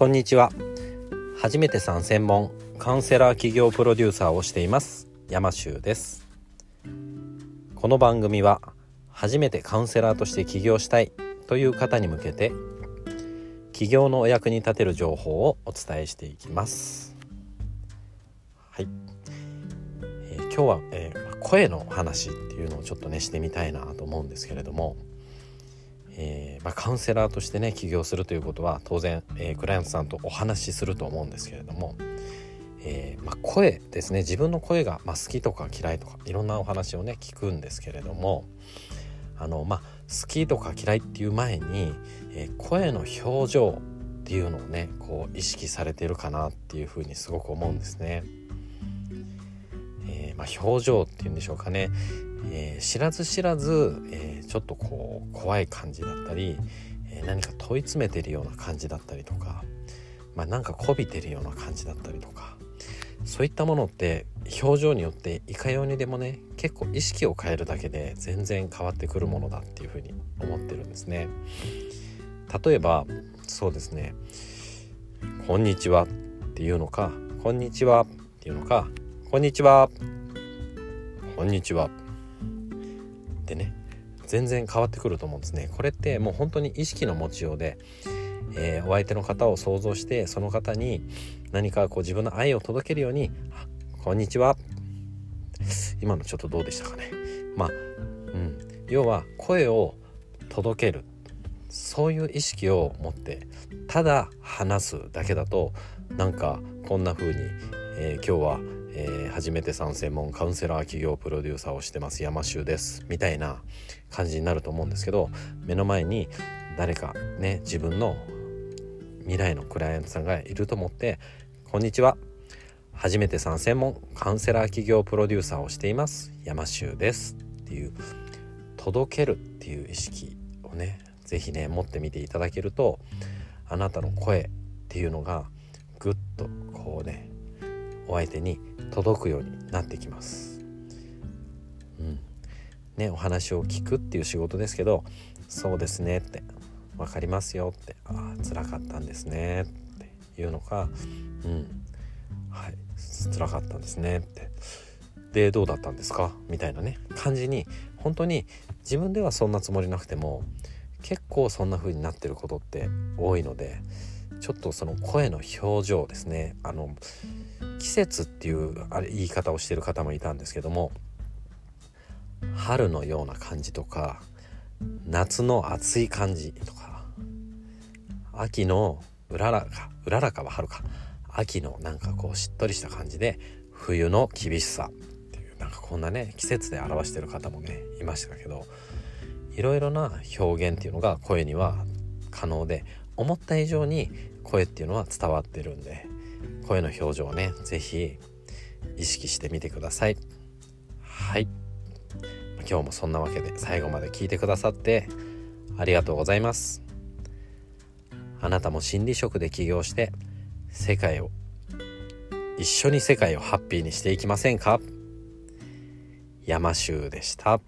こんにちは。初めてさん専門カウンセラー企業プロデューサーをしています山修です。この番組は初めてカウンセラーとして起業したいという方に向けて起業のお役に立てる情報をお伝えしていきます。はい、えー、今日は、えー、声の話っていうのをちょっとねしてみたいなと思うんですけれどもー、まあ、カウンセラーとしてね起業するということは当然、えー、クライアントさんとお話しすると思うんですけれども、えー、まあ、声ですね自分の声が、まあ、好きとか嫌いとかいろんなお話をね聞くんですけれどもあの、ま好きとか嫌いっていう前に、え声の表情っていうのをねこう意識されてるかなっていうふうにすごく思うんですね。えま表情っていうんでしょうかね、えー、知らず知らず、えー、ちょっとこう怖い感じだったり、えー、何か問い詰めてるような感じだったりとか、まあ、なんかこびてるような感じだったりとかそういったものって表情によっていかようにでもね結構意識を変えるだけで全然変わってくるものだっていうふうに思ってるんですね。例えばそうですね「こんにちは」っていうのか「こんにちは」っていうのか「こんにちは」「こんにちは」ってね全然変わってくると思うんですね。これってもう本当に意識の持ちようで、えー、お相手の方を想像してその方に何かこう自分の愛を届けるように「こんにちは」今のちょっとどうでしたかね。まあうん。要は声を届ける。そういう意識を持ってただ話すだけだとなんかこんな風に、えー、今日はえー、初めて参戦門カウンセラー企業プロデューサーをしてます。山修です。みたいな感じになると思うんですけど目の前に誰かね自分の未来のクライアントさんがいると思って「こんにちは初めて参戦門カウンセラー企業プロデューサーをしています。山修です」っていう届けるっていう意識をね是非ね持ってみていただけるとあなたの声っていうのがぐっとこうねお相手に届くようになってきます。うんね、お話を聞くっていう仕事ですけど「そうですね」って「分かりますよ」って「ああ辛かったんですね」っていうのか「うんはい辛かったんですね」って「でどうだったんですか?」みたいなね感じに本当に自分ではそんなつもりなくても結構そんな風になってることって多いのでちょっとその声の表情ですね。あの季節っていうあれ言い方をしてる方もいたんですけども春のような感じとか夏の暑い感じとか秋のうららかうららかは春か秋のなんかこうしっとりした感じで冬の厳しさっていうなんかこんなね季節で表してる方もねいましたけどいろいろな表現っていうのが声には可能で思った以上に声っていうのは伝わってるんで声の表情をね是非意識してみてください。はい。今日もそんなわけで最後まで聞いてくださってありがとうございます。あなたも心理職で起業して世界を一緒に世界をハッピーにしていきませんか？山州でした。